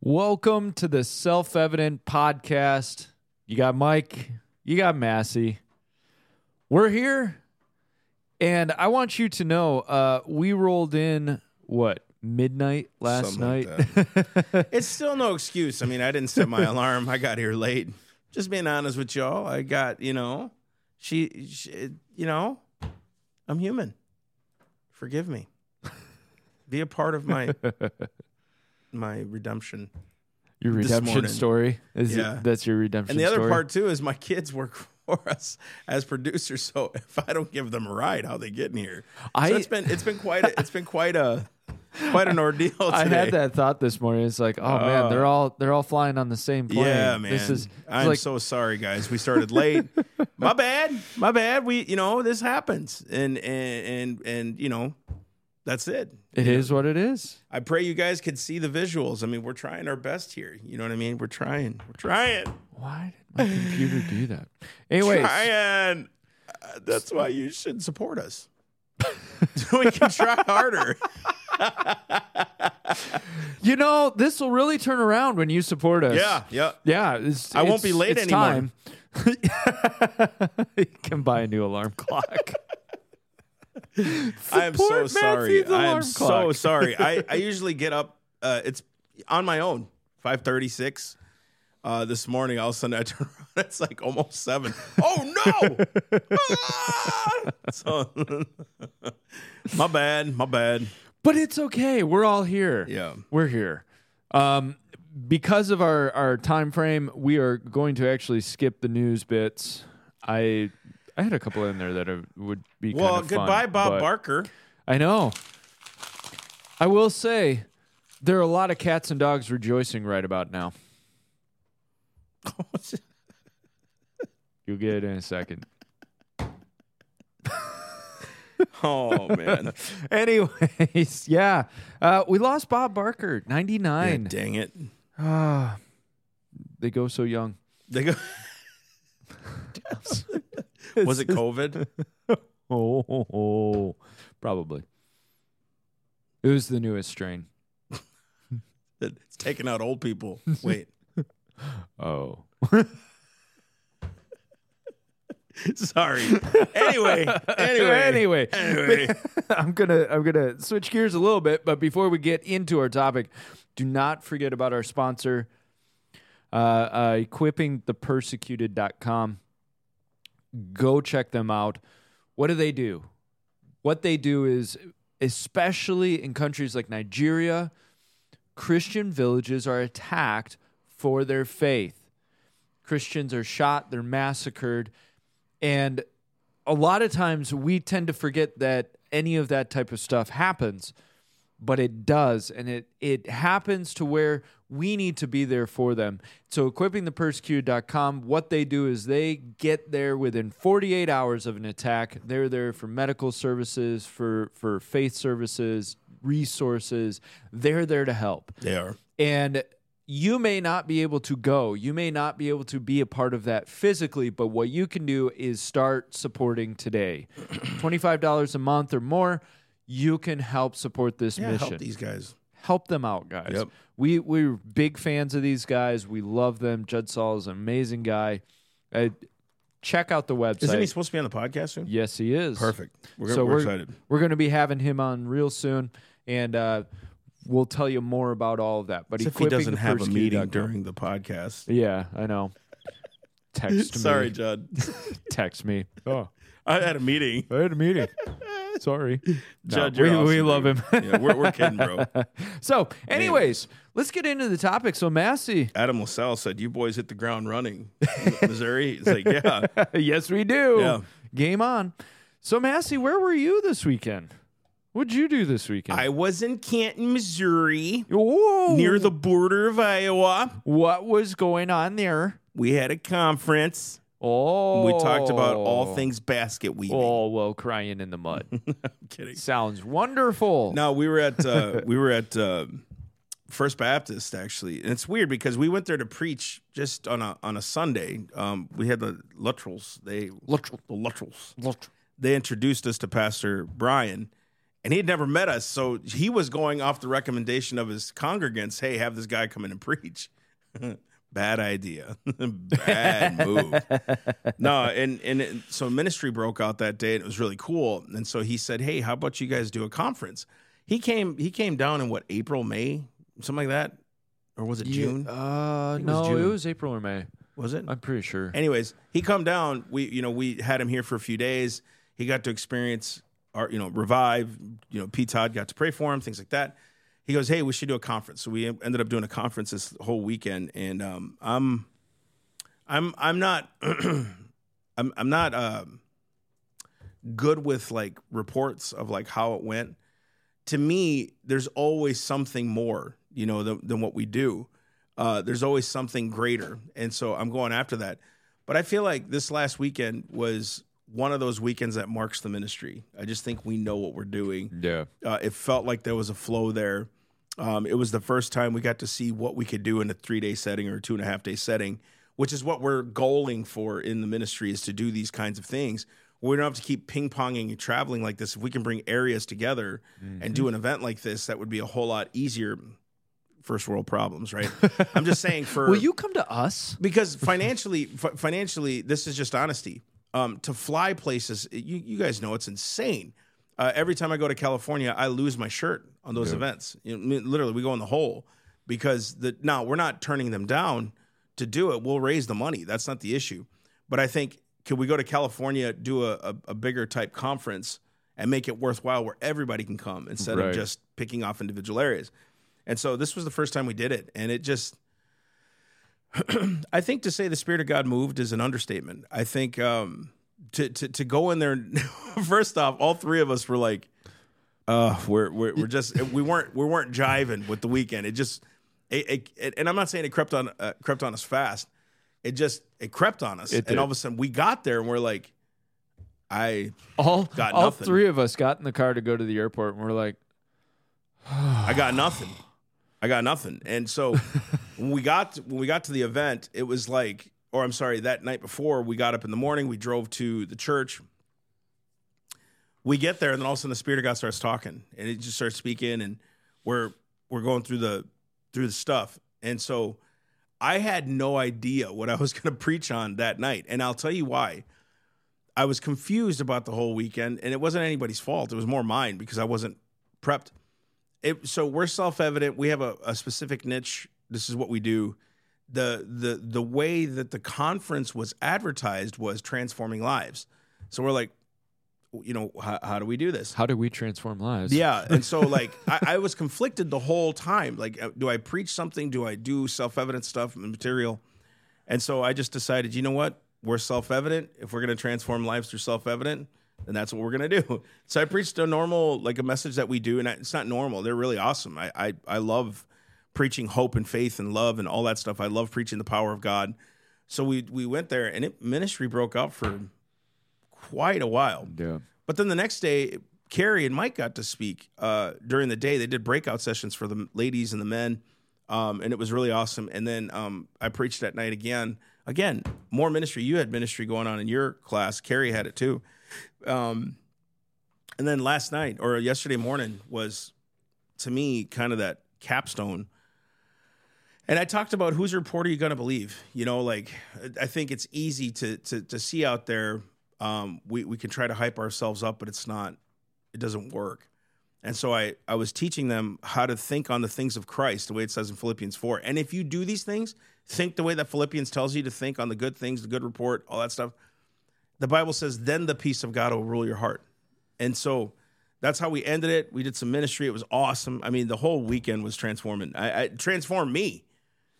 Welcome to the Self Evident Podcast. You got Mike, you got Massey. We're here, and I want you to know uh, we rolled in what midnight last Something night. like It's still no excuse. I mean, I didn't set my alarm. I got here late. Just being honest with y'all, I got you know, she, she you know, I'm human. Forgive me. Be a part of my my redemption. your redemption story is it- Yeah. that's your redemption. And the other story? part too is my kids work for us as producers. So if I don't give them a ride, how they get in here? I- so it's been it's been quite a, it's been quite a quite an ordeal. Today. I had that thought this morning. It's like, oh man, Uh, they're all they're all flying on the same plane. Yeah, man. This is I'm like so sorry, guys. We started late. my bad. My bad. We, you know, this happens, and and and and you know, that's it. it is what it is. I pray you guys could see the visuals. I mean, we're trying our best here. You know what I mean? We're trying. We're trying. Why did my computer do that? Anyways, Trying. Uh, that's why you should support us. so we can try harder. you know this will really turn around when you support us. Yeah. Yeah. Yeah, it's, I won't be late it's anymore. Time. you can buy a new alarm clock. I am so sorry. I am so sorry. I, I usually get up. Uh, it's on my own. Five thirty six. Uh, this morning, all of a sudden I turn around. It's like almost seven. Oh no! Ah! So, my bad. My bad. But it's okay. We're all here. Yeah. We're here. Um, because of our, our time frame, we are going to actually skip the news bits. I I had a couple in there that would be Well, kind of fun, goodbye, Bob Barker. I know. I will say there are a lot of cats and dogs rejoicing right about now. You'll get it in a second. oh man! Anyways, yeah. Uh, we lost Bob Barker, Yeah, 99. dang it! Ah, they go so young. They go. Was it COVID? Oh, oh, oh, probably. It was the newest strain. It's taking out old people. Wait. Oh. Sorry. Anyway. Anyway. anyway, Anyway. I'm gonna I'm gonna switch gears a little bit, but before we get into our topic, do not forget about our sponsor, uh, uh, equippingthepersecuted.com. Go check them out. What do they do? What they do is, especially in countries like Nigeria, Christian villages are attacked for their faith. Christians are shot, they're massacred, and a lot of times we tend to forget that any of that type of stuff happens, but it does. And it, it happens to where we need to be there for them. So, equippingthepersecuted.com, what they do is they get there within 48 hours of an attack. They're there for medical services, for, for faith services, resources. They're there to help. They are. And you may not be able to go. You may not be able to be a part of that physically, but what you can do is start supporting today. $25 a month or more, you can help support this Yeah, mission. help these guys. Help them out, guys. Yep. We we're big fans of these guys. We love them. Judd Saul is an amazing guy. Uh, check out the website. Isn't he supposed to be on the podcast soon? yes, he is. Perfect. We're, So we're, we're- excited. We're going to be having him on real soon, and uh, we'll tell you more about all of that. But if he doesn't have a meeting during the podcast. Yeah, I know. Text me. Sorry, Judd. Text me. Oh, I had a meeting. I had a meeting. Sorry. No, Judd, we, you're we love him. Yeah, we're, we're kidding, bro. so, anyways, let's get into the topic. So, Massey. Adam LaSalle said, You boys hit the ground running. Missouri? He's like, Yeah. yes, we do. Yeah. Game on. So, Massey, where were you this weekend? What'd you do this weekend? I was in Canton, Missouri, Whoa. near the border of Iowa. What was going on there? We had a conference. Oh. We talked about all things basket weaving. Oh, well, crying in the mud. I'm kidding. Sounds wonderful. No, we were at uh, we were at uh, First Baptist actually, and it's weird because we went there to preach just on a on a Sunday. Um, we had the Luttrells. They Luttrell. the Luttrells. Luttrell. They introduced us to Pastor Brian, and he had never met us, so he was going off the recommendation of his congregants. Hey, have this guy come in and preach. Bad idea. Bad move. no, and and it, so ministry broke out that day, and it was really cool. And so he said, "Hey, how about you guys do a conference?" He came. He came down in what April, May, something like that, or was it June? Uh, think it was no, it was April or May. Was it? I'm pretty sure. Anyways, he come down. We you know we had him here for a few days. He got to experience our you know revive. You know, Pete Todd got to pray for him, things like that. He goes, hey, we should do a conference. So we ended up doing a conference this whole weekend, and um, I'm I'm I'm not I'm I'm not um, good with like reports of like how it went. To me, there's always something more, you know, than, than what we do. Uh, there's always something greater, and so I'm going after that. But I feel like this last weekend was one of those weekends that marks the ministry. I just think we know what we're doing. yeah. Uh, it felt like there was a flow there. Um, it was the first time we got to see what we could do in a three day setting or a two and a half day setting, which is what we're goaling for in the ministry is to do these kinds of things. We don't have to keep ping ponging and traveling like this. If we can bring areas together and do an event like this, that would be a whole lot easier. First world problems, right? I'm just saying for Will you come to us? because financially, fi- financially, this is just honesty. Um, to fly places, you, you guys know it's insane. Uh, every time I go to California, I lose my shirt on those events. You know, literally, we go in the hole because the now we're not turning them down to do it. We'll raise the money. That's not the issue. But I think could we go to California, do a, a, a bigger type conference, and make it worthwhile where everybody can come instead Right. of just picking off individual areas. And so this was the first time we did it, and it just I think to say the spirit of God moved is an understatement. I think um, to, to to go in there. first off, all three of us were like, "Uh, we're we're, we're just we weren't we weren't jiving with the weekend. It just it, it, and I'm not saying it crept on uh, crept on us fast. It just it crept on us, and all of a sudden we got there and we're like, I All Got all nothing. three of us got in the car to go to the airport, and we're like, I got nothing. I got nothing. And so when we got when we got to the event, it was like, or I'm sorry, that night before we got up in the morning, we drove to the church. We get there, and then all of a sudden the spirit of God starts talking, and it just starts speaking, and we're we're going through the through the stuff, and so I had no idea what I was going to preach on that night, and I'll tell you why. I was confused about the whole weekend, and it wasn't anybody's fault. It was more mine because I wasn't prepped it, so we're self-evident we have a, a specific niche this is what we do the the the way that the conference was advertised was transforming lives. So we're like you know how, how do we do this? "How do we transform lives?" yeah and so like I, I was conflicted the whole time. Like uh, do i preach something? Do i do self-evident stuff and material? And so i just decided you know what? We're self-evident. If we're going to transform lives through self-evident then that's what we're going to do. So i preached a normal like a message that we do and it's not normal. They're really awesome. I i, I love preaching hope and faith and love and all that stuff i love preaching the power of god so we we went there and it ministry broke out for quite a while yeah. but then the next day, Carrie and Mike got to speak uh, during the day. They did breakout sessions for the ladies and the men, um, and it was really awesome. And then um, I preached that night again. Again, more ministry. You had ministry going on in your class. Carrie had it too. Um, and then last night or yesterday morning was, to me, kind of that capstone. And I talked about whose report are you going to believe? You know, like I think it's easy to to to see out there. Um, we we can try to hype ourselves up, but it's not. It doesn't work. And so I I was teaching them how to think on the things of Christ, the way it says in Philippians four. And if you do these things, think the way that Philippians tells you to think on the good things, the good report, all that stuff. The Bible says, then the peace of God will rule your heart. And so that's how we ended it. We did some ministry. It was awesome. I mean, the whole weekend was transforming. I, I transformed me.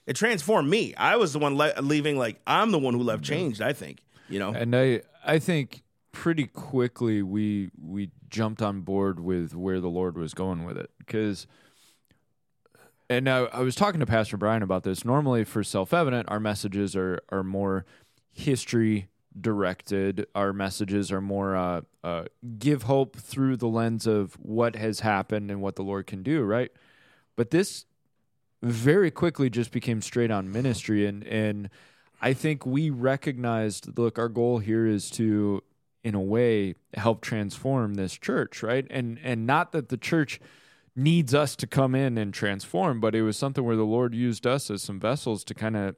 It transformed me. I was the one le- leaving. Like I'm the one who left changed. I think. You know. And I I think pretty quickly we we jumped on board with where the Lord was going with it because and I, I was talking to Pastor Brian about this. Normally for self evident, our messages are are more history directed. Our messages are more uh, uh, give hope through the lens of what has happened and what the Lord can do, right? But this very quickly just became straight on ministry and and I think we recognized look our goal here is to in a way help transform this church, right? And and not that the church needs us to come in and transform, but it was something where the Lord used us as some vessels to kind of,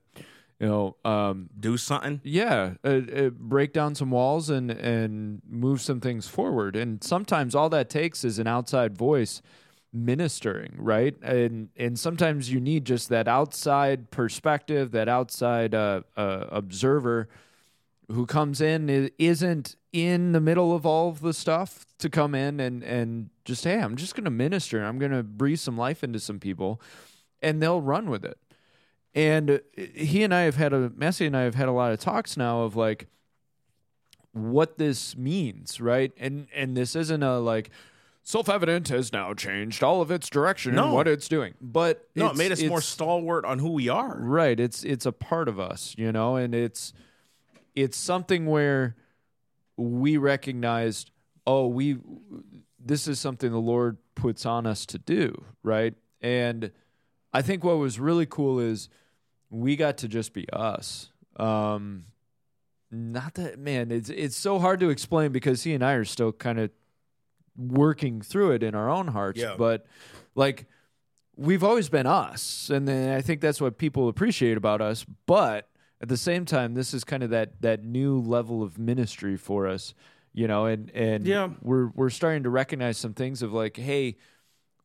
you know, um, Do something. yeah, uh, uh, break down some walls and and move some things forward. And sometimes all that takes is an outside voice ministering, right? And and sometimes you need just that outside perspective, that outside uh, uh, observer who comes in isn't in the middle of all of the stuff to come in and and just hey, I'm just going to minister. I'm going to breathe some life into some people, and they'll run with it. And uh, he and I have had a Massey and I have had a lot of talks now of like what this means, right? And and this isn't a like self-evident has now changed all of its direction and what it's doing. But No, it made us more stalwart on who we are. Right. It's it's a part of us, you know, and it's it's something where we recognized, oh, we this is something the Lord puts on us to do, right? And I think what was really cool is we got to just be us. Um not that man, it's it's so hard to explain because he and I are still kind of working through it in our own hearts, Yeah. but like we've always been us and then i think that's what people appreciate about us but at the same time this is kind of that that new level of ministry for us you know and and Yeah. we're we're starting to recognize some things of like hey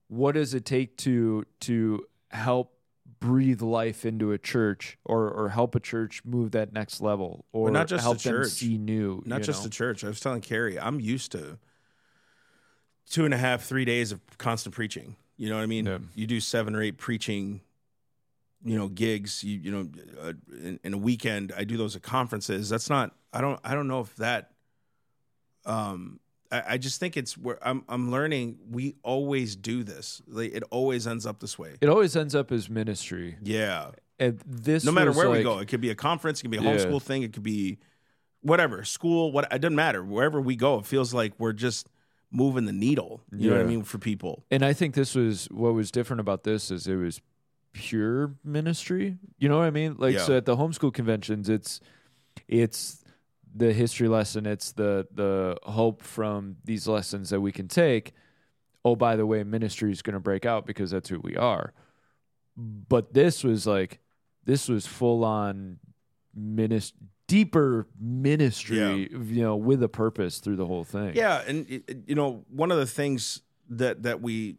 what does it take to to help breathe life into a church or or help a church move that next level or not just help the them church. see new Not just know? the church. I was telling Carrie, I'm used to two and a half, three days of constant preaching. You know what I mean? Yeah. You do seven or eight preaching, you know, gigs. You you know, uh, in, in a weekend, I do those at conferences. That's not. I don't. I don't know if that. Um, I, I just think it's where I'm. I'm learning. We always do this. Like, it always ends up this way. it always ends up as ministry Yeah. and this no matter where we go. It could be a conference, it could be a Yeah. homeschool thing, it could be whatever, school, what it doesn't matter. Wherever we go, it feels like we're just moving the needle. You know what I mean for people. and I think this was what was different about this is it was pure ministry. You know what I mean? Like Yeah. so at the homeschool conventions, it's it's the history lesson. It's the the hope from these lessons that we can take. Oh, by the way, ministry is going to break out because that's who we are. But this was like this was full on minis- deeper ministry, you know, with a purpose through the whole thing. Yeah, and you know, one of the things that that we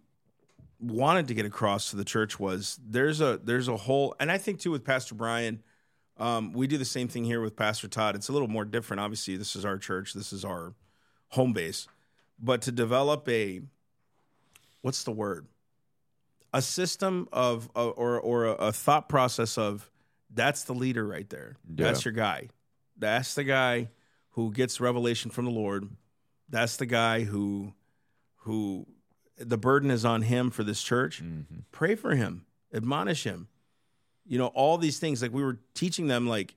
wanted to get across to the church was there's a there's a whole and I think too with Pastor Brian, um, we do the same thing here with Pastor Todd. It's a little more different. Obviously, this is our church, this is our home base. But to develop a what's the word? A system of uh, or or a, a thought process of that's the leader right there. That's your guy. That's the guy who gets revelation from the Lord. That's the guy who who the burden is on him for this church. Mhm. Pray for him, admonish him. You know, all these things like we were teaching them like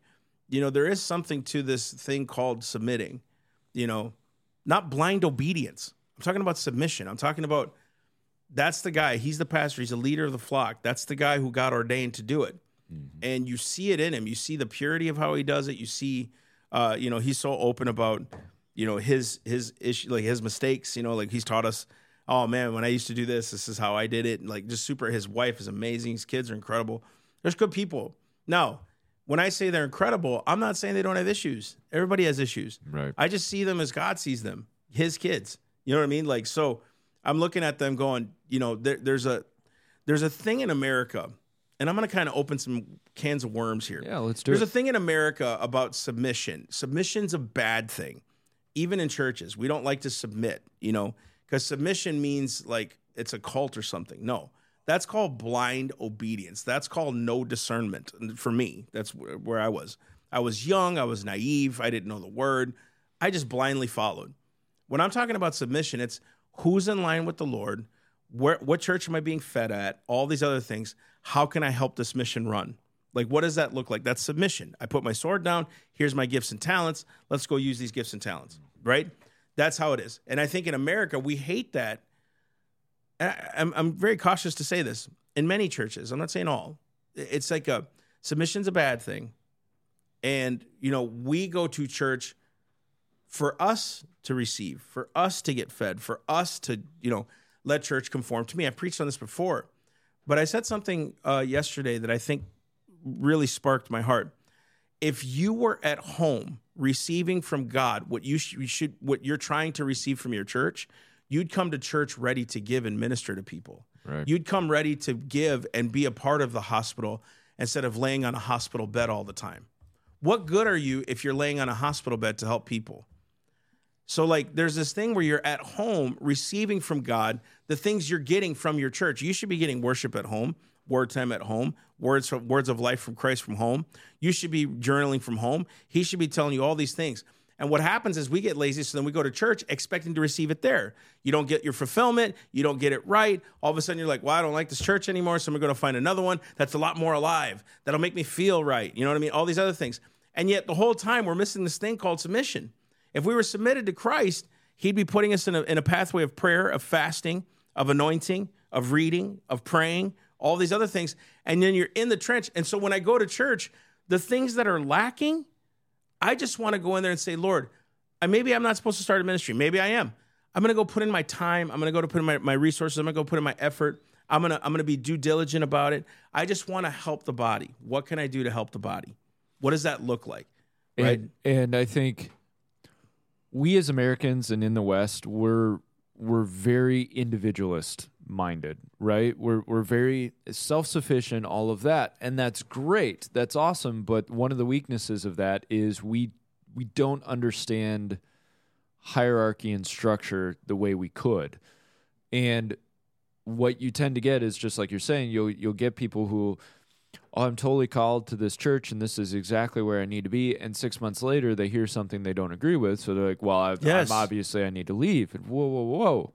you know, there is something to this thing called submitting. You know, not blind obedience. I'm talking about submission. I'm talking about that's the guy. He's the pastor. He's the leader of the flock. That's the guy who got ordained to do it. And you see it in him. You see the purity of how he does it. You see, uh, you know, he's so open about, you know, his his issue, like his mistakes. You know, like he's taught us. Oh man, when I used to do this, this is how I did it. And like just super. His wife is amazing. His kids are incredible. There's good people. Now, when I say they're incredible, I'm not saying they don't have issues. Everybody has issues. Right. I just see them as God sees them, His kids. You know what I mean? Like so, I'm looking at them going, you know, there, there's a there's a thing in America, and I'm going to kind of open some cans of worms here. Yeah, let's do There's it. There's a thing in America about submission. Submission's a bad thing, even in churches. We don't like to submit, you know, because submission means like it's a cult or something. No, that's called blind obedience. That's called no discernment. For me, that's where, where I was. I was young. I was naive. I didn't know the word. I just blindly followed. When I'm talking about submission, it's who's in line with the Lord. Where, what church am I being fed at? All these other things. How can I help this mission run? Like, what does that look like? That's submission. I put my sword down. Here's my gifts and talents. Let's go use these gifts and talents, right? That's how it is. And I think in America, we hate that. I- I'm, I'm very cautious to say this. In many churches, I'm not saying all, it's like a submission's a bad thing. And, you know, we go to church for us to receive, for us to get fed, for us to, you know, let church conform to me. I've preached on this before, but I said something uh, yesterday that I think really sparked my heart. If you were at home receiving from God what you should, what you're trying to receive from your church, you'd come to church ready to give and minister to people. Right. You'd come ready to give and be a part of the hospital instead of laying on a hospital bed all the time. What good are you if you're laying on a hospital bed to help people? So, like, there's this thing where you're at home receiving from God the things you're getting from your church. You should be getting worship at home, word time at home, words from, words of life from Christ from home. You should be journaling from home. He should be telling you all these things. And what happens is we get lazy, so then we go to church expecting to receive it there. You don't get your fulfillment, you don't get it right. All of a sudden, you're like, well, I don't like this church anymore, so I'm going to find another one that's a lot more alive, that'll make me feel right. You know what I mean? All these other things. And yet, the whole time, we're missing this thing called submission. If we were submitted to Christ, He'd be putting us in a, in a pathway of prayer, of fasting, of anointing, of reading, of praying, all these other things. And then you're in the trench. And so when I go to church, the things that are lacking, I just want to go in there and say, Lord, I, maybe I'm not supposed to start a ministry. Maybe I am. I'm going to go put in my time. I'm going to go to put in my, my resources. I'm going to go put in my effort. I'm going to I'm going to be due diligent about it. I just want to help the body. What can I do to help the body? What does that look like? Right? And, and I think we as Americans and in the West, we're we're very individualist minded, right? We're we're very self sufficient, all of that, and that's great. That's awesome. But one of the weaknesses of that is we we don't understand hierarchy and structure the way we could, and what you tend to get is just like you're saying, you'll you'll get people who oh, I'm totally called to this church and this is exactly where I need to be. And six months later, they hear something they don't agree with. So they're like, well, I've, Yes. I'm obviously I need to leave. And whoa, whoa, whoa.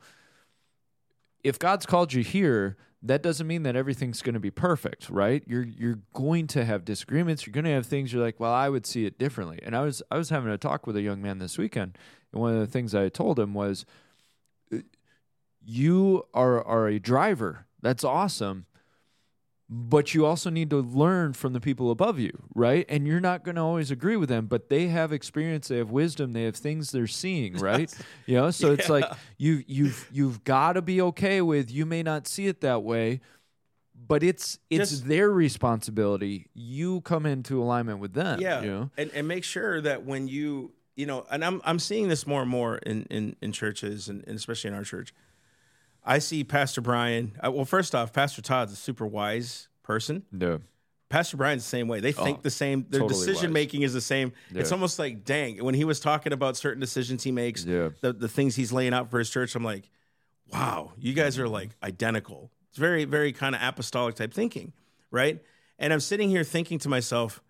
If God's called you here, that doesn't mean that everything's going to be perfect, right? You're you're going to have disagreements. You're going to have things you're like, well, I would see it differently. And I was I was having a talk with a young man this weekend, and one of the things I told him was, uh, you are are a driver. That's awesome but you also need to learn from the people above you, right? And you're not going to always agree with them, but they have experience, they have wisdom, they have things they're seeing, right? you know, so it's like you you've you've got to be okay with you may not see it that way, but it's it's Just- their responsibility. You come into alignment with them, yeah you know? and, and make sure that when you you know and i'm, I'm seeing this more and more in, in, in churches and, and especially in our church i see pastor brian uh, well first off pastor todd's a super wise person No. pastor brian's the same way they think Oh, the same their totally decision wise. making is the same it's almost like dang when he was talking about certain decisions he makes Yeah. the, the things he's laying out for his church i'm like wow you guys are like identical it's very very kind of apostolic type thinking right and i'm sitting here thinking to myself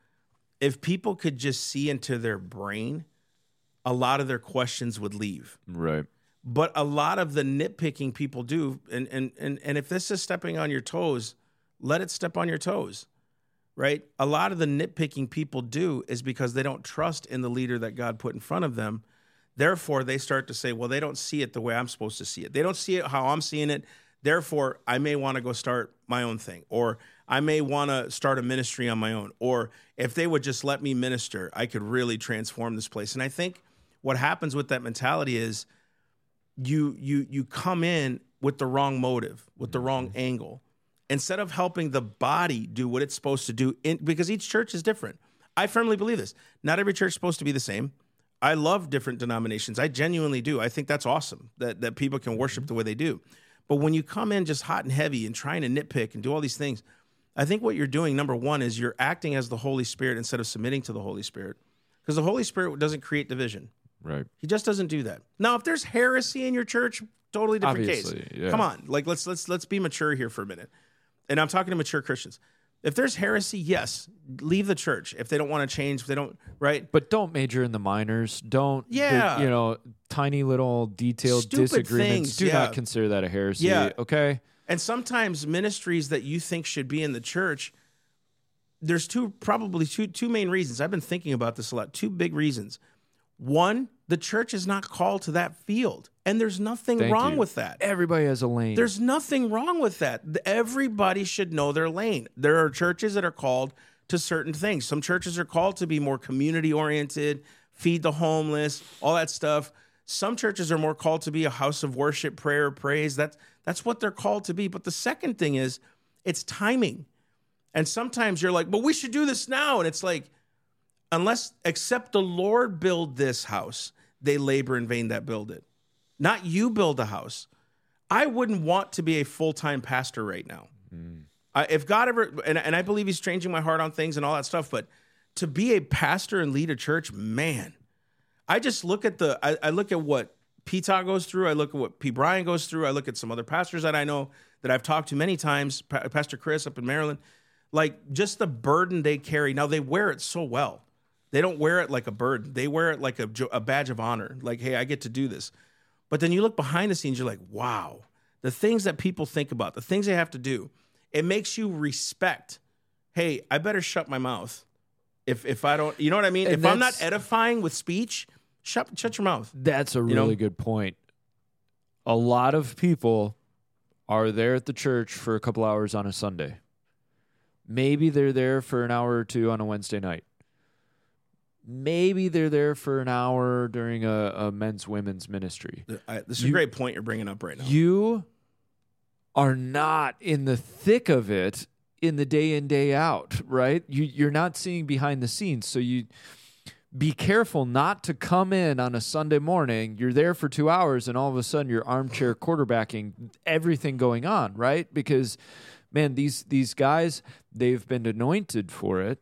if people could just see into their brain a lot of their questions would leave Right. But a lot of the nitpicking people do and and and, and if this is stepping on your toes let it step on your toes right? A lot of the nitpicking people do is because they don't trust in the leader that god put in front of them. Therefore they start to say well they don't see it the way i'm supposed to see it. They don't see it how i'm seeing it. Therefore i may want to go start my own thing or i may want to start a ministry on my own or if they would just let me minister i could really transform this place. And i think what happens with that mentality is you you you come in with the wrong motive, with the wrong mm-hmm. angle. Instead of helping the body do what it's supposed to do, in, because each church is different. I firmly believe this. Not every church is supposed to be the same. I love different denominations. I genuinely do. I think that's awesome that that people can worship mm-hmm. the way they do. But when you come in just hot and heavy and trying to nitpick and do all these things, I think what you're doing, number one, is you're acting as the Holy Spirit instead of submitting to the Holy Spirit. Because the Holy Spirit doesn't create division. Right. He just doesn't do that. Now, if there's heresy in your church, totally different Obviously, case. yeah. Come on, like let's let's let's be mature here for a minute. And I'm talking to mature Christians. If there's heresy, yes, leave the church. If they don't want to change, if they don't, right? But don't major in the minors. Don't, the- Yeah. you know, tiny little detailed Stupid disagreements. things, Do yeah. not consider that a heresy. Yeah. Okay. And sometimes ministries that you think should be in the church, there's two probably two two main reasons. I've been thinking about this a lot. Two big reasons. One, the church is not called to that field, and there's nothing Thank wrong you. with that. Everybody has a lane. There's nothing wrong with that. Everybody should know their lane. There are churches that are called to certain things. Some churches are called to be more community oriented, feed the homeless, all that stuff. Some churches are more called to be a house of worship, prayer, praise. That's that's what they're called to be. But the second thing is it's timing. And sometimes you're like, but we should do this now. And it's like, unless except the Lord build this house, they labor in vain that build it. Not you build a house. I wouldn't want to be a full-time pastor right now. Hmm. I, if God ever and, and I believe He's changing my heart on things and all that stuff, but to be a pastor and lead a church, man, I just look at the I, I look at what Peta goes through. I look at what P. Brian goes through. I look at some other pastors that I know that I've talked to many times. Pa- Pastor Chris up in Maryland, like just the burden they carry. Now they wear it so well. They don't wear it like a burden. They wear it like a, a badge of honor. Like, hey, I get to do this. But then you look behind the scenes, you're like, wow, the things that people think about, the things they have to do, it makes you respect. Hey, I better shut my mouth. If if I don't, you know what I mean. And if I'm not edifying with speech, shut shut your mouth. That's a know? really good point. A lot of people are there at the church for a couple hours on a Sunday. Maybe they're there for an hour or two on a Wednesday night. Maybe they're there for an hour during a, a men's women's ministry. Uh, I, this is You- a great point you're bringing up right now. You are not in the thick of it in the day in day out, right? You you're not seeing behind the scenes, so you be careful not to come in on a Sunday morning. You're there for two hours, and all of a sudden you're armchair quarterbacking everything going on, right? Because man, these these guys they've been anointed for it.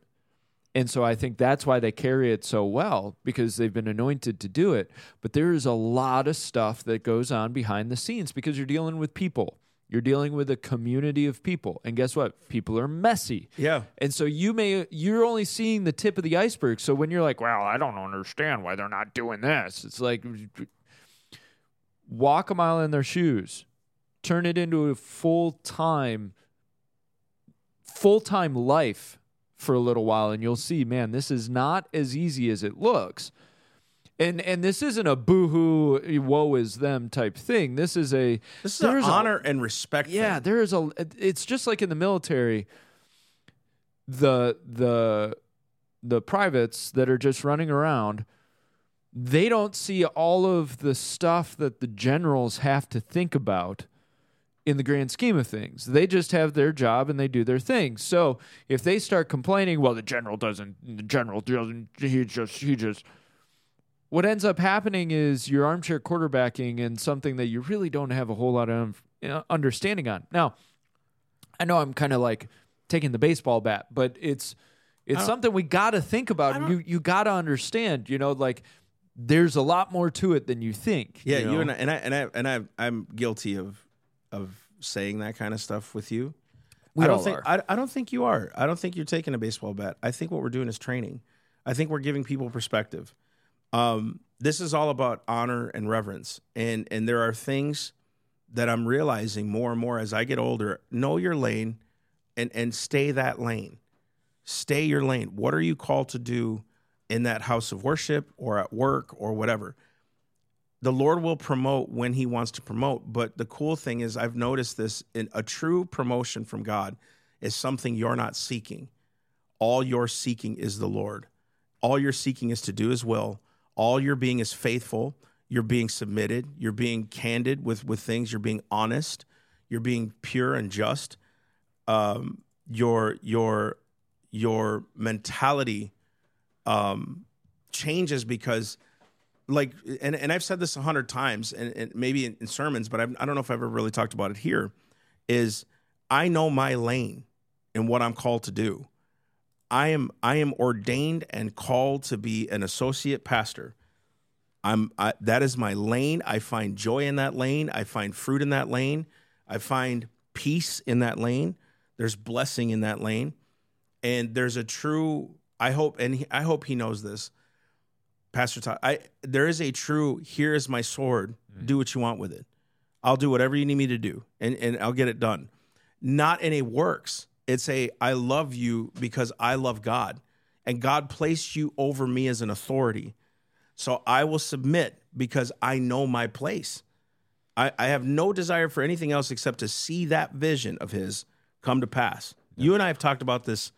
And so I think that's why they carry it so well because they've been anointed to do it. But there is a lot of stuff that goes on behind the scenes because you're dealing with people. You're dealing with a community of people. And guess what? People are messy. yeah, And so you may you're only seeing the tip of the iceberg. So when you're like, "Well, I don't understand why they're not doing this." It's like walk a mile in their shoes. Turn it into a full-time full-time life for a little while and you'll see, man, this is not as easy as it looks. And and this isn't a boohoo woe is them type thing. This is a this is an there's a- honor and respect. yeah, thing. there is a. It's just like in the military. The the the privates that are just running around, they don't see all of the stuff that the generals have to think about in the grand scheme of things. They just have their job and they do their thing. So if they start complaining, well, the general doesn't, the general doesn't, he just, he just. What ends up happening is you're armchair quarterbacking and something that you really don't have a whole lot of understanding on. Now, I know I'm kind of like taking the baseball bat, but it's it's oh. something we got to think about. don't- You you got to understand. You know, like there's a lot more to it than you think. Yeah, you, you, know? and I, and I and I and I I'm guilty of of saying that kind of stuff with you. We I don't all think are. I, I don't think you are. I don't think you're taking a baseball bat. I think what we're doing is training. I think we're giving people perspective. Um, this is all about honor and reverence, and and there are things that I'm realizing more and more as I get older. Know your lane, and and stay that lane. Stay your lane. What are you called to do in that house of worship or at work or whatever? The Lord will promote when He wants to promote. But the cool thing is, I've noticed this in a true promotion from God is something you're not seeking. All you're seeking is the Lord. All you're seeking is to do His will. All you're being is faithful. You're being submitted. You're being candid with with things. You're being honest. You're being pure and just. Um, your your your mentality um, changes because like and, and i've said this a hundred times and, and maybe in, in sermons but I've, i don't know if i've ever really talked about it here is i know my lane and what i'm called to do. I am i am ordained and called to be an associate pastor. I'm I, that is my lane. I find joy in that lane. I find fruit in that lane. I find peace in that lane. There's blessing in that lane. And there's a true i hope and he, i hope he knows this Pastor Todd, I there is a true here is my sword. Mm. Do what you want with it. I'll do whatever you need me to do, and and I'll get it done. Not in a works. It's a I love you because I love God, and God placed you over me as an authority. So I will submit because I know my place. I, I have no desire for anything else except to see that vision of His come to pass. You and I have talked about this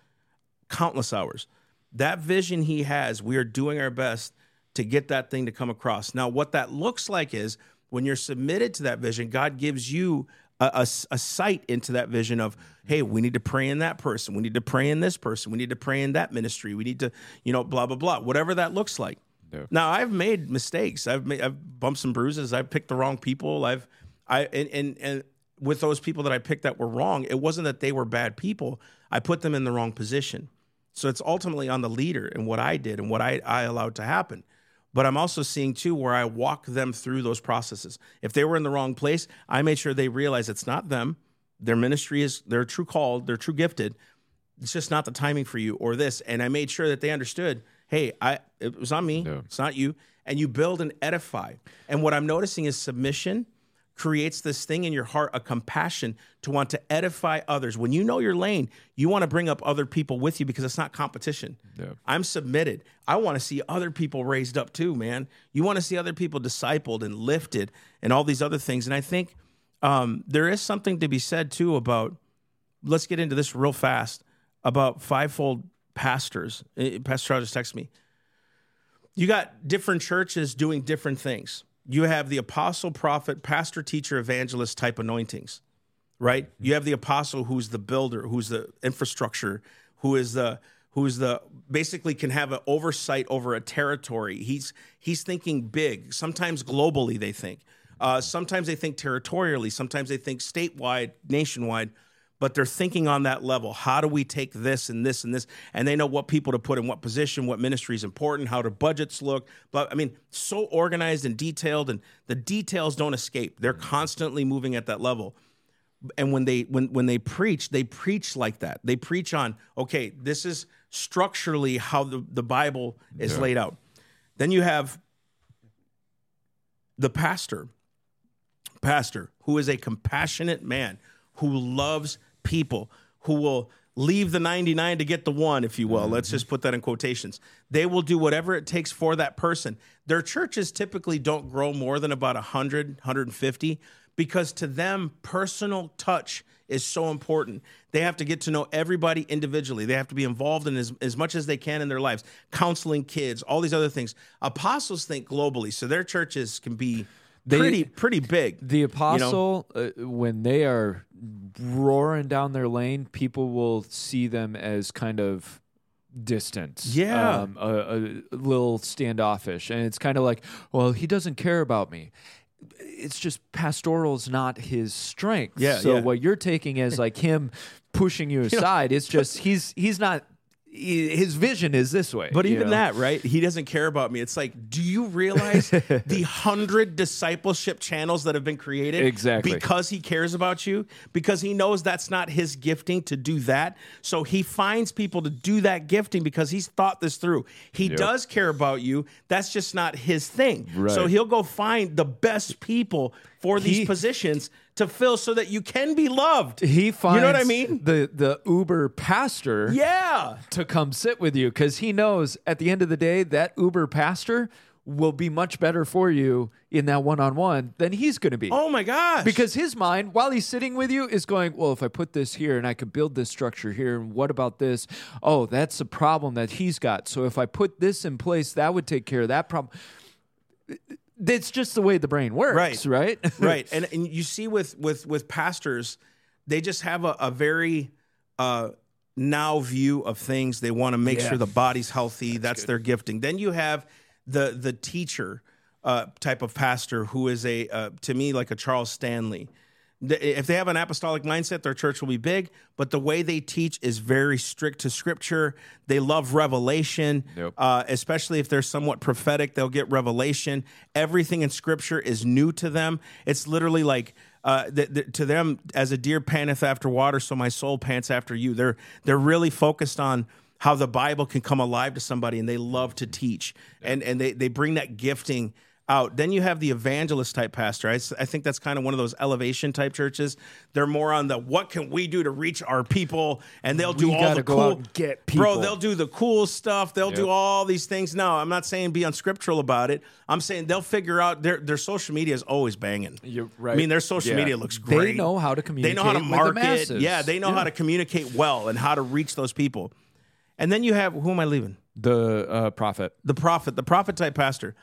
countless hours. That vision He has, we are doing our best to get that thing to come across. Now, what that looks like is when you're submitted to that vision, God gives you a, a, a sight into that vision of, hey, we need to pray in that person. We need to pray in this person. We need to pray in that ministry. We need to, you know, blah, blah, blah, whatever that looks like. Yeah. Now, I've made mistakes. I've made, I've bumped some bruises. I've picked the wrong people. I've, I, and, and, and with those people that I picked that were wrong, it wasn't that they were bad people. I put them in the wrong position. So it's ultimately on the leader and what I did and what I, I allowed to happen. But I'm also seeing too where I walk them through those processes. If they were in the wrong place, I made sure they realize it's not them. Their ministry is they're true called, they're true gifted. It's just not the timing for you or this. And I made sure that they understood, hey, I it was on me, it's not you. And you build and edify. And what I'm noticing is submission creates this thing in your heart, a compassion to want to edify others. When you know your lane, you want to bring up other people with you because it's not competition. Yeah. I'm submitted. I want to see other people raised up too, man. You want to see other people discipled and lifted and all these other things. And I think um, there is something to be said too about, let's get into this real fast, about fivefold pastors. Eh, Pastor Charles just texted me. You got different churches doing different things. You have the apostle, prophet, pastor, teacher, evangelist type anointings, right? You have the apostle who's the builder, who's the infrastructure, who is the who's the basically can have an oversight over a territory. He's he's thinking big. Sometimes globally they think. Uh, sometimes they think territorially. Sometimes they think statewide, nationwide. But they're thinking on that level. How do we take this and this and this? And they know what people to put in what position, what ministry is important, how do budgets look. But I mean, so organized and detailed, and the details don't escape. They're constantly moving at that level and when they when when they preach they preach like that they preach on okay this is structurally how the, the bible is Yeah. laid out then you have the pastor pastor who is a compassionate man who loves people who will leave the 99 to get the one if you will. Mm-hmm. Let's just put that in quotations. They will do whatever it takes for that person. Their churches typically don't grow more than about 100 150 because to them personal touch is so important. They have to get to know everybody individually. They have to be involved in as, as much as they can in their lives. Counseling kids all these other things. Apostles think globally so their churches can be They- pretty pretty big The apostle, uh, when they are roaring down their lane, people will see them as kind of distant. Yeah. Um, a, a little standoffish. And it's kind of like, well, he doesn't care about me. It's just pastoral is not his strength. Yeah, So yeah. what you're taking as like him pushing you aside, it's just he's he's not. His vision is this way. But even know? that, right? He doesn't care about me. It's like, do you realize the hundred discipleship channels that have been created? Exactly. Because he cares about you, because he knows that's not his gifting to do that. So he finds people to do that gifting because he's thought this through. He does care about you. That's just not his thing. Right. So he'll go find the best people for these He- positions to fill so that you can be loved. he finds You know what I mean? the the Uber pastor Yeah. to come sit with you because he knows at the end of the day that Uber pastor will be much better for you in that one on one than he's going to be. Oh my gosh. Because his mind, while he's sitting with you, is going, Well, if I put this here and I could build this structure here, and what about this? Oh, that's a problem that he's got. So if I put this in place, that would take care of that problem. It's just the way the brain works, right? right right. and, and you see with with with pastors they just have a, a very uh now view of things they want to make Yeah. sure the body's healthy that's, their gifting then you have the the teacher uh type of pastor who is a uh, to me like a charles stanley if they have an apostolic mindset their church will be big but the way they teach is very strict to scripture they love revelation Yep. uh, especially if they're somewhat prophetic, they'll get revelation. Everything in Scripture is new to them. It's literally like uh, th- th- to them, as a deer panteth after water, so my soul pants after you. They're they're really focused on how the Bible can come alive to somebody, and they love to teach, and and they they bring that gifting out. Then you have the evangelist type pastor. I, I think that's kind of one of those elevation type churches. They're more on the what can we do to reach our people, and they'll do We all the cool get Bro, they'll do the cool stuff. They'll do all these things. No, I'm not saying be unscriptural about it. I'm saying they'll figure out their their social media is always banging. You're right. I mean, their social Yeah. media looks great. They know how to communicate. They know how to market. Yeah, they know Yeah. how to communicate well and how to reach those people. And then you have who am I leaving? The uh, prophet. the prophet, the prophet type pastor.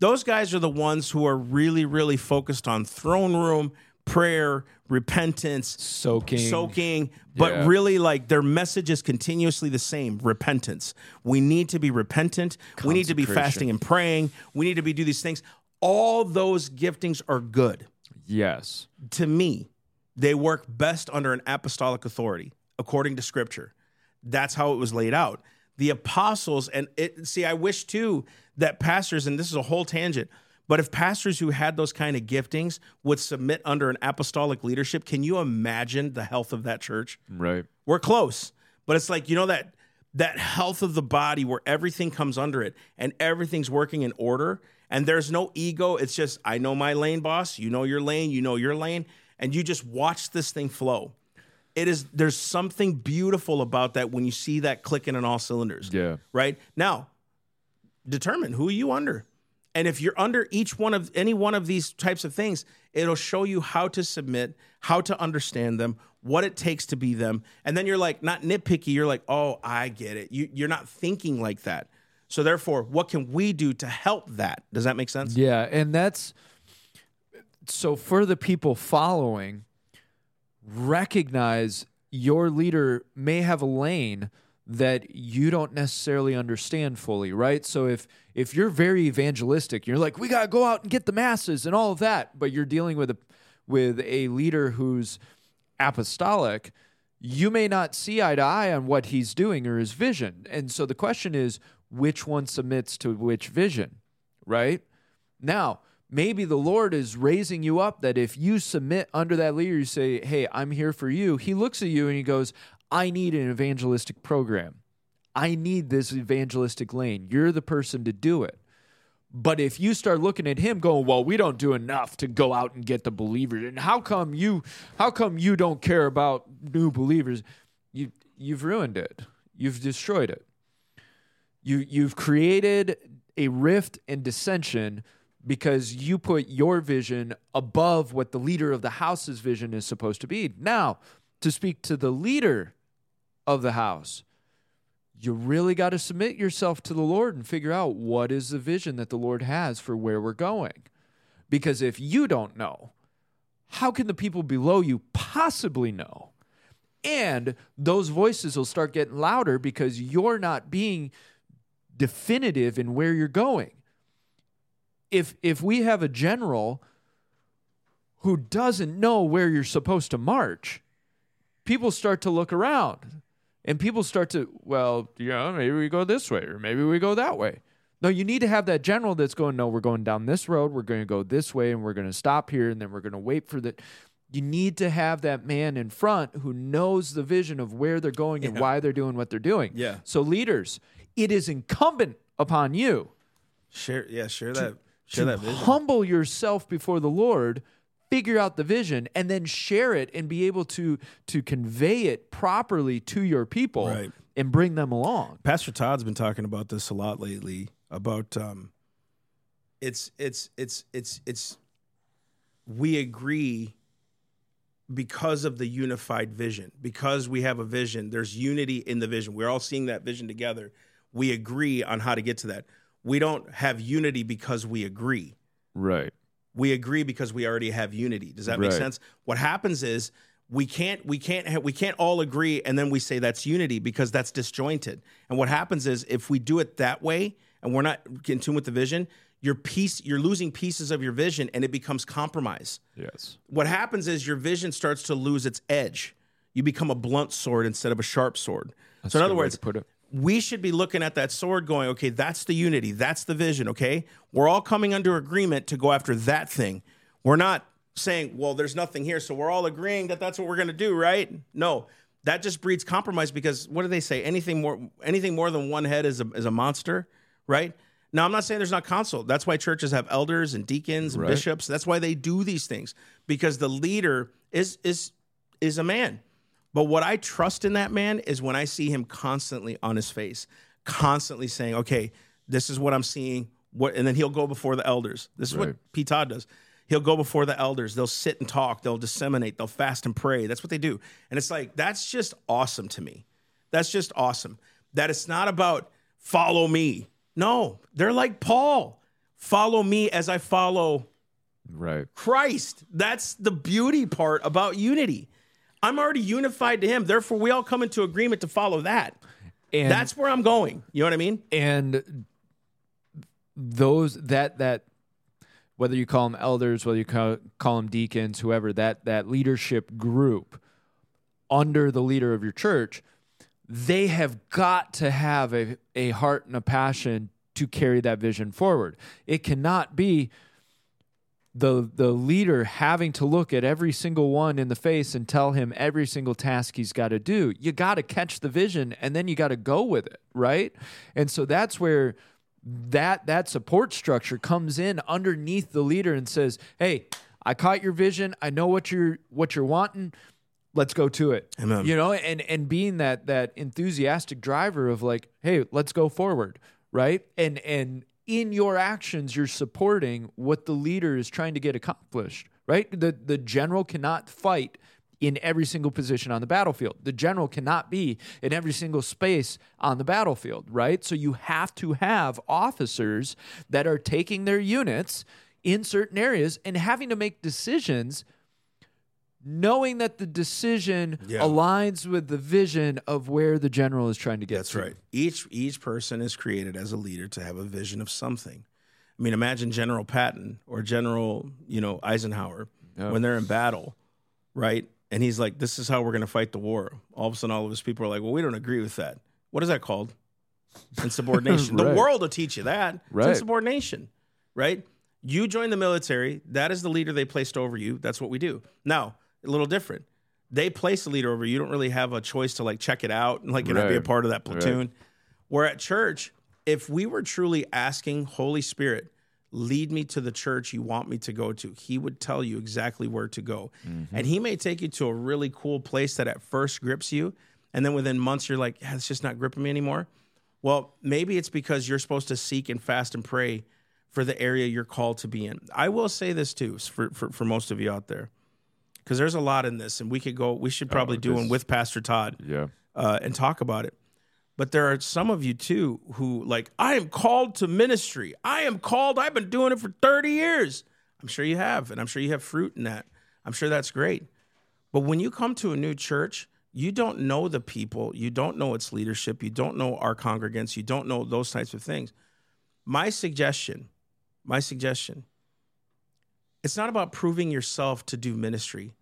Those guys are the ones who are really, really focused on throne room, prayer, repentance, Soaking. soaking, but Yeah. really like their message is continuously the same repentance. We need to be repentant. We need to be fasting and praying. We need to be do these things. All those giftings are good. Yes. To me, they work best under an apostolic authority, according to scripture. That's how it was laid out. The apostles, and it see, I wish too that pastors, and this is a whole tangent, but if pastors who had those kind of giftings would submit under an apostolic leadership, can you imagine the health of that church? Right. We're close, but it's like, you know, that that health of the body where everything comes under it and everything's working in order and there's no ego. It's just, I know my lane, boss. You know your lane, you know your lane, and you just watch this thing flow. It is there's something beautiful about that when you see that clicking on all cylinders. Yeah. Right? Now, determine who are you under. And if you're under each one of any one of these types of things, it'll show you how to submit, how to understand them, what it takes to be them. And then you're like, not nitpicky, you're like, oh, I get it. You, you're not thinking like that. So therefore, what can we do to help that? Does that make sense? Yeah, and that's so for the people following, recognize your leader may have a lane that you don't necessarily understand fully, right? So if if you're very evangelistic, you're like, we gotta go out and get the masses and all of that, but you're dealing with a with a leader who's apostolic, you may not see eye to eye on what he's doing or his vision. And so the question is, which one submits to which vision, right? Now, maybe the Lord is raising you up that if you submit under that leader, you say, Hey, I'm here for you. He looks at you and he goes, I need an evangelistic program. I need this evangelistic lane. You're the person to do it. But if you start looking at him going, well, we don't do enough to go out and get the believers, and how come you how come you don't care about new believers? You you've ruined it. You've destroyed it. You you've created a rift and dissension because you put your vision above what the leader of the house's vision is supposed to be. Now, to speak to the leader of the house, you really got to submit yourself to the Lord and figure out what is the vision that the Lord has for where we're going. Because if you don't know, how can the people below you possibly know? And those voices will start getting louder because you're not being definitive in where you're going. If if we have a general who doesn't know where you're supposed to march, people start to look around and people start to, well, yeah, maybe we go this way or maybe we go that way. No, you need to have that general that's going, no, we're going down this road, we're going to go this way, and we're going to stop here, and then we're going to wait for the. You need to have that man in front who knows the vision of where they're going and why they're doing what they're doing. Yeah. So, leaders, it is incumbent upon you Share, yeah, share that, share to that vision. humble yourself before the Lord, figure out the vision, and then share it and be able to to convey it properly to your people Right. and bring them along. Pastor Todd's been talking about this a lot lately about um it's it's it's it's it's we agree because of the unified vision because we have a vision there's unity in the vision we're all seeing that vision together we agree on how to get to that we don't have unity because we agree Right. we agree because we already have unity. Does that make Right. sense? What happens is we can't we can't ha- we can't all agree and then we say that's unity because that's disjointed. And what happens is if we do it that way and we're not in tune with the vision, your piece you're losing pieces of your vision and it becomes compromise. Yes. What happens is your vision starts to lose its edge. You become a blunt sword instead of a sharp sword. so in other words, put it. We should be looking at that sword going, okay, that's the unity, that's the vision, okay? We're all coming under agreement to go after that thing. We're not saying, well, there's nothing here, so we're all agreeing that that's what we're going to do, right? No. That just breeds compromise because what do they say? Anything more anything more than one head is a is a monster, right? Now, I'm not saying there's not counsel. That's why churches have elders and deacons and Right. bishops. That's why they do these things because the leader is is is a man. But what I trust in that man is when I see him constantly on his face, constantly saying, "Okay, this is what I'm seeing." What, and then he'll go before the elders. This is Right. what Pete Todd does. He'll go before the elders. They'll sit and talk. They'll disseminate. They'll fast and pray. That's what they do. And it's like that's just awesome to me. That's just awesome. That it's not about follow me. No, they're like Paul. Follow me as I follow Right. Christ. That's the beauty part about unity. I'm already unified to him. Therefore, we all come into agreement to follow that. And That's where I'm going. You know what I mean? and those that that whether you call them elders, whether you call, call them deacons, whoever that that leadership group under the leader of your church, they have got to have a, a heart and a passion to carry that vision forward. It cannot be the the leader having to look at every single one in the face and tell him every single task he's got to do. You got to catch the vision and then you got to go with it, right? And so that's where that that support structure comes in underneath the leader and says, "Hey, I caught your vision. I know what you're what you're wanting. Let's go to it." Amen. You know, and and being that that enthusiastic driver of like, "Hey, let's go forward." Right? And and in your actions you're supporting what the leader is trying to get accomplished, right? The the general cannot fight in every single position on the battlefield. The general cannot be in every single space on the battlefield, right? So you have to have officers that are taking their units in certain areas and having to make decisions knowing that the decision Yeah. aligns with the vision of where the general is trying to get That's to. right. Each each person is created as a leader to have a vision of something. I mean, imagine General Patton or General, you know, Eisenhower Yeah. when they're in battle, right? And he's like, "This is how we're going to fight the war." All of a sudden, all of his people are like, "Well, we don't agree with that." What is that called? Insubordination. The world will teach you that. It's Right. insubordination, right? You join the military. That is the leader they placed over you. That's what we do. Now, a little different. They place a leader over you. You don't really have a choice to like check it out and like you know, be a part of that platoon. Where at church, if we were truly asking Holy Spirit, lead me to the church you want me to go to, He would tell you exactly where to go. Mm-hmm. And He may take you to a really cool place that at first grips you. And then within months, you're like, yeah, it's just not gripping me anymore. Well, maybe it's because you're supposed to seek and fast and pray for the area you're called to be in. I will say this too for, for, for most of you out there, because there's a lot in this, and we could go, we should probably do one with Pastor Todd Yeah. uh, and talk about it. But there are some of you too who like, I am called to ministry. I am called. I've been doing it for 30 years. I'm sure you have, and I'm sure you have fruit in that. I'm sure that's great. But when you come to a new church, you don't know the people, you don't know its leadership, you don't know our congregants, you don't know those types of things. My suggestion, my suggestion, it's not about proving yourself to do ministry.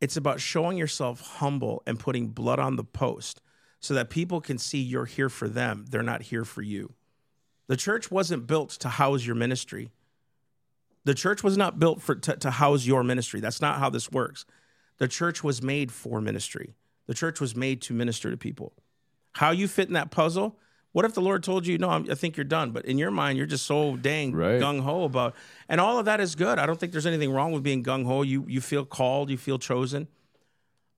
It's about showing yourself humble and putting blood on the post so that people can see you're here for them. They're not here for you. The church wasn't built to house your ministry. The church was not built for to, to house your ministry. That's not how this works. The church was made for ministry. The church was made to minister to people. How you fit in that puzzle? What if the Lord told you, "No, I'm, I think you're done," but in your mind, you're just so dang Right. gung ho about, and all of that is good. I don't think there's anything wrong with being gung ho. You you feel called, you feel chosen.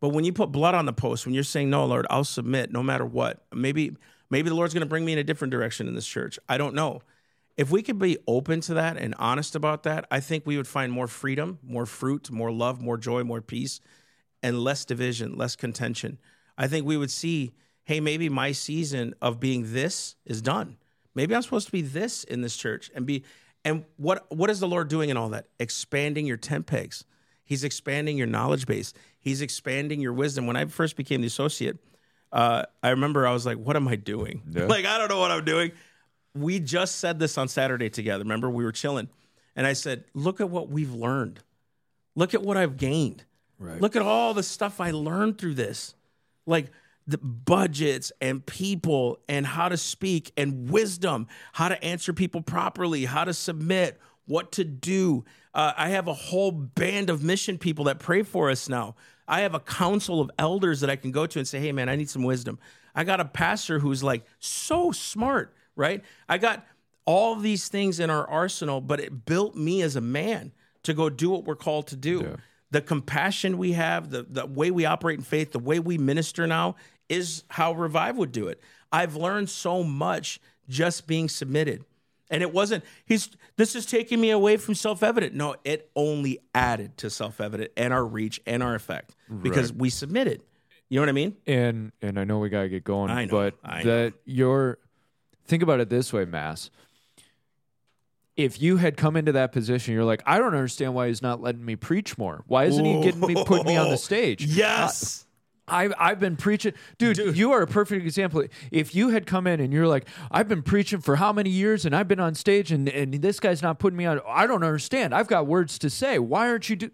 But when you put blood on the post, when you're saying, "No, Lord, I'll submit no matter what," maybe maybe the Lord's going to bring me in a different direction in this church. I don't know. If we could be open to that and honest about that, I think we would find more freedom, more fruit, more love, more joy, more peace, and less division, less contention. I think we would see, hey, maybe my season of being this is done. Maybe I'm supposed to be this in this church and be and what what is the Lord doing in all that? Expanding your tent pegs. He's expanding your knowledge base. He's expanding your wisdom. When I first became the associate, uh, I remember I was like, "What am I doing? Yeah. Like, I don't know what I'm doing." We just said this on Saturday together. Remember, we were chilling, and I said, "Look at what we've learned. Look at what I've gained. Right. Look at all the stuff I learned through this, like the budgets and people and how to speak and wisdom, how to answer people properly, how to submit, what to do. Uh, I have a whole band of mission people that pray for us now. I have a council of elders that I can go to and say, hey, man, I need some wisdom. I got a pastor who's like so smart, right? I got all these things in our arsenal, but it built me as a man to go do what we're called to do. Yeah. The compassion we have, the, the way we operate in faith, the way we minister now is how Revive would do it. I've learned so much just being submitted. And it wasn't, he's, this is taking me away from self evident. No, it only added to self evident and our reach and our effect because we submitted. You know what I mean? and and I know we gotta get going, I know, but I know. that your think about it this way, Mass. If you had come into that position, you're like, I don't understand why he's not letting me preach more. Why isn't he getting me putting me on the stage? Yes. I've I've been preaching, dude, You are a perfect example. If you had come in and you're like, I've been preaching for how many years, and I've been on stage, and and this guy's not putting me on. I don't understand. I've got words to say. Why aren't you do?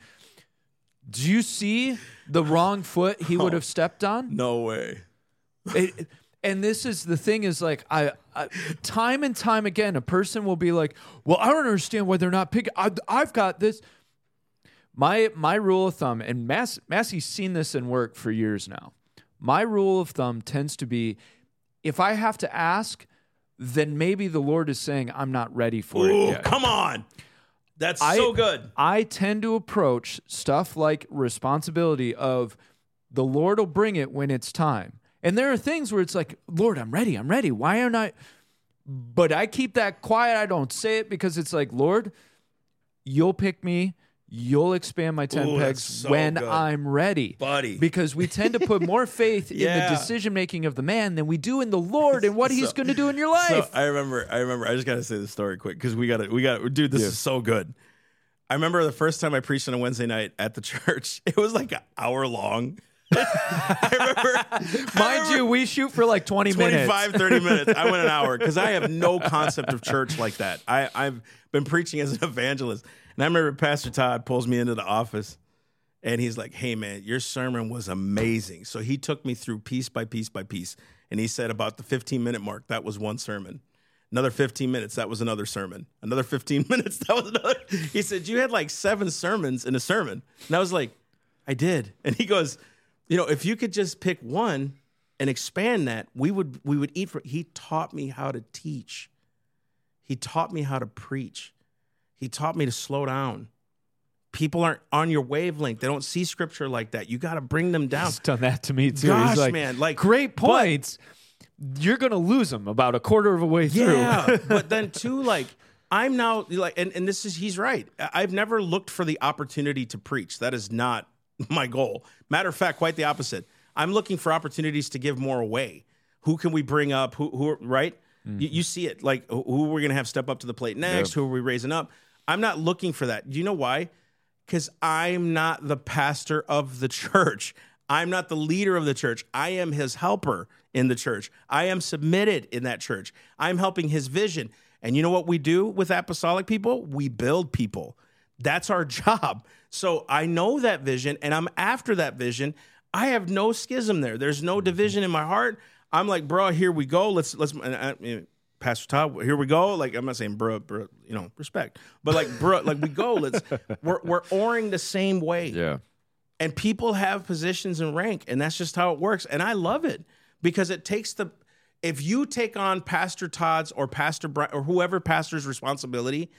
Do you see the wrong foot he would have stepped on? no way. It, and this is the thing is like I, I time and time again a person will be like, well, I don't understand why they're not picking. I, I've got this. My my rule of thumb, and Mass, Massey's seen this in work for years now. My rule of thumb tends to be, if I have to ask, then maybe the Lord is saying I'm not ready for it yet. come on. That's I- so good. I tend to approach stuff like responsibility of the Lord will bring it when it's time. And there are things where it's like, Lord, I'm ready. I'm ready. Why aren't I? But I keep that quiet. I don't say it because it's like, Lord, you'll pick me. You'll expand my 10 Ooh, pegs so when good. I'm ready. Buddy. Because we tend to put more faith in the decision making of the man than we do in the Lord and what he's going to do in your So life. I remember, I remember. I just gotta say the story quick because we got to, we got to, dude. This is so good. I remember the first time I preached on a Wednesday night at the church. It was like an hour long. I remember, I Mind remember you, we shoot for like 20 minutes. 25, 30 minutes. I went an hour because I have no concept of church like that. I, I've been preaching as an evangelist. And I remember Pastor Todd pulls me into the office and he's like, Hey, man, your sermon was amazing. So he took me through piece by piece by piece. And he said, About the 15 minute mark, that was one sermon. Another 15 minutes, that was another sermon. Another 15 minutes, that was another. He said, You had like seven sermons in a sermon. And I was like, I did. And he goes, You know, if you could just pick one and expand that, we would we would eat for he taught me how to teach. He taught me how to preach. He taught me to slow down. People aren't on your wavelength. They don't see scripture like that. You got to bring them down. He's done that to me too. Gosh, He's like, man, like great points. You're gonna lose them about a quarter of a way through. Yeah, but then too, like I'm now like, and, and this is he's right. I've never looked for the opportunity to preach. That is not my goal. Matter of fact, quite the opposite. I'm looking for opportunities to give more away. Who can we bring up? Who, who right? You, mm-hmm. you see it like who who are we going to have step up to the plate next? Who are we raising up? I'm not looking for that. Do you know why? Because I'm not the pastor of the church. I'm not the leader of the church. I am his helper in the church. I am submitted in that church. I'm helping his vision. And you know what we do with apostolic people? We build people. That's our job. So I know that vision and I'm after that vision. I have no schism there. There's no mm-hmm. division in my heart. I'm like, bro, here we go. Let's let's I, you Pastor Todd, here we go. Like I'm not saying bro, bro, you know, respect, but like bro, like we go. Let's we're we're oaring the same way Yeah. and people have positions and rank and that's just how it works and i love it because it takes the if you take on pastor todd's or pastor Bri- or whoever pastor's responsibility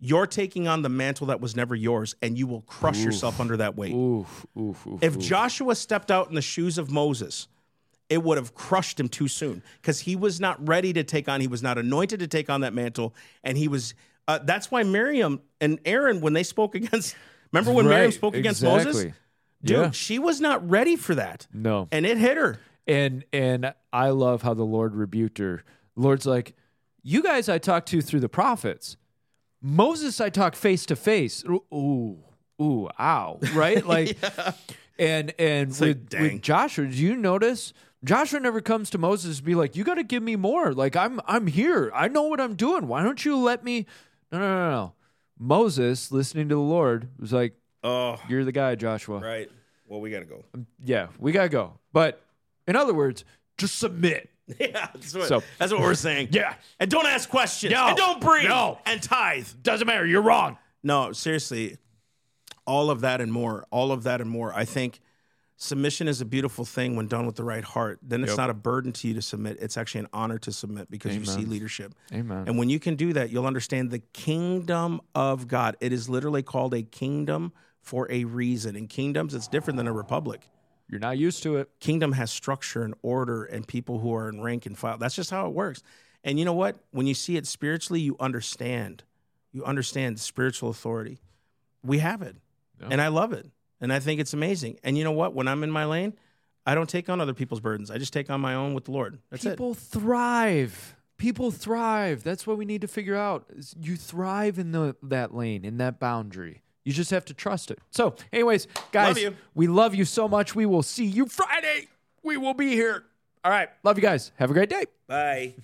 you're taking on the mantle that was never yours and you will crush yourself under that weight Oof, oof, oof. if joshua stepped out in the shoes of moses it would have crushed him too soon because he was not ready to take on he was not anointed to take on that mantle and he was uh, that's why miriam and aaron when they spoke against remember when miriam Right, spoke against moses dude Yeah. she was not ready for that No. and it hit her And and I love how the Lord rebuked her. Lord's like, you guys I talked to through the prophets. Moses I talk face to face. Ooh, ooh, ow. Right? Like and and like, with, dang. with Joshua, do you notice Joshua never comes to Moses to be like, you gotta give me more. Like I'm I'm here. I know what I'm doing. Why don't you let me No no no no. Moses, listening to the Lord, was like, oh You're the guy, Joshua. right well we gotta go um, Yeah, we gotta go. But in other words, just submit. yeah that's what, So- that's what we're saying Yeah. and don't ask questions No. and don't breathe No. and tithe Doesn't matter. You're wrong. No, seriously, all of that and more, all of that and more. I think submission is a beautiful thing when done with the right heart. Then it's Yep. not a burden to you to submit. It's actually an honor to submit because you see leadership. Amen. And when you can do that, you'll understand the kingdom of God. It is literally called a kingdom for a reason. In kingdoms, it's different than a republic. You're not used to it. Kingdom has structure and order and people who are in rank and file. That's just how it works. And you know what? When you see it spiritually, you understand. You understand spiritual authority. We have it. Yeah. And I love it. And I think it's amazing. And you know what? When I'm in my lane, I don't take on other people's burdens. I just take on my own with the Lord. That's it. People thrive. people thrive. That's what we need to figure out. You thrive in the that lane, in that boundary. You just have to trust it. So, anyways, guys, Love we love you so much. We will see you Friday. We will be here. All right. Love you guys. Have a great day. Bye.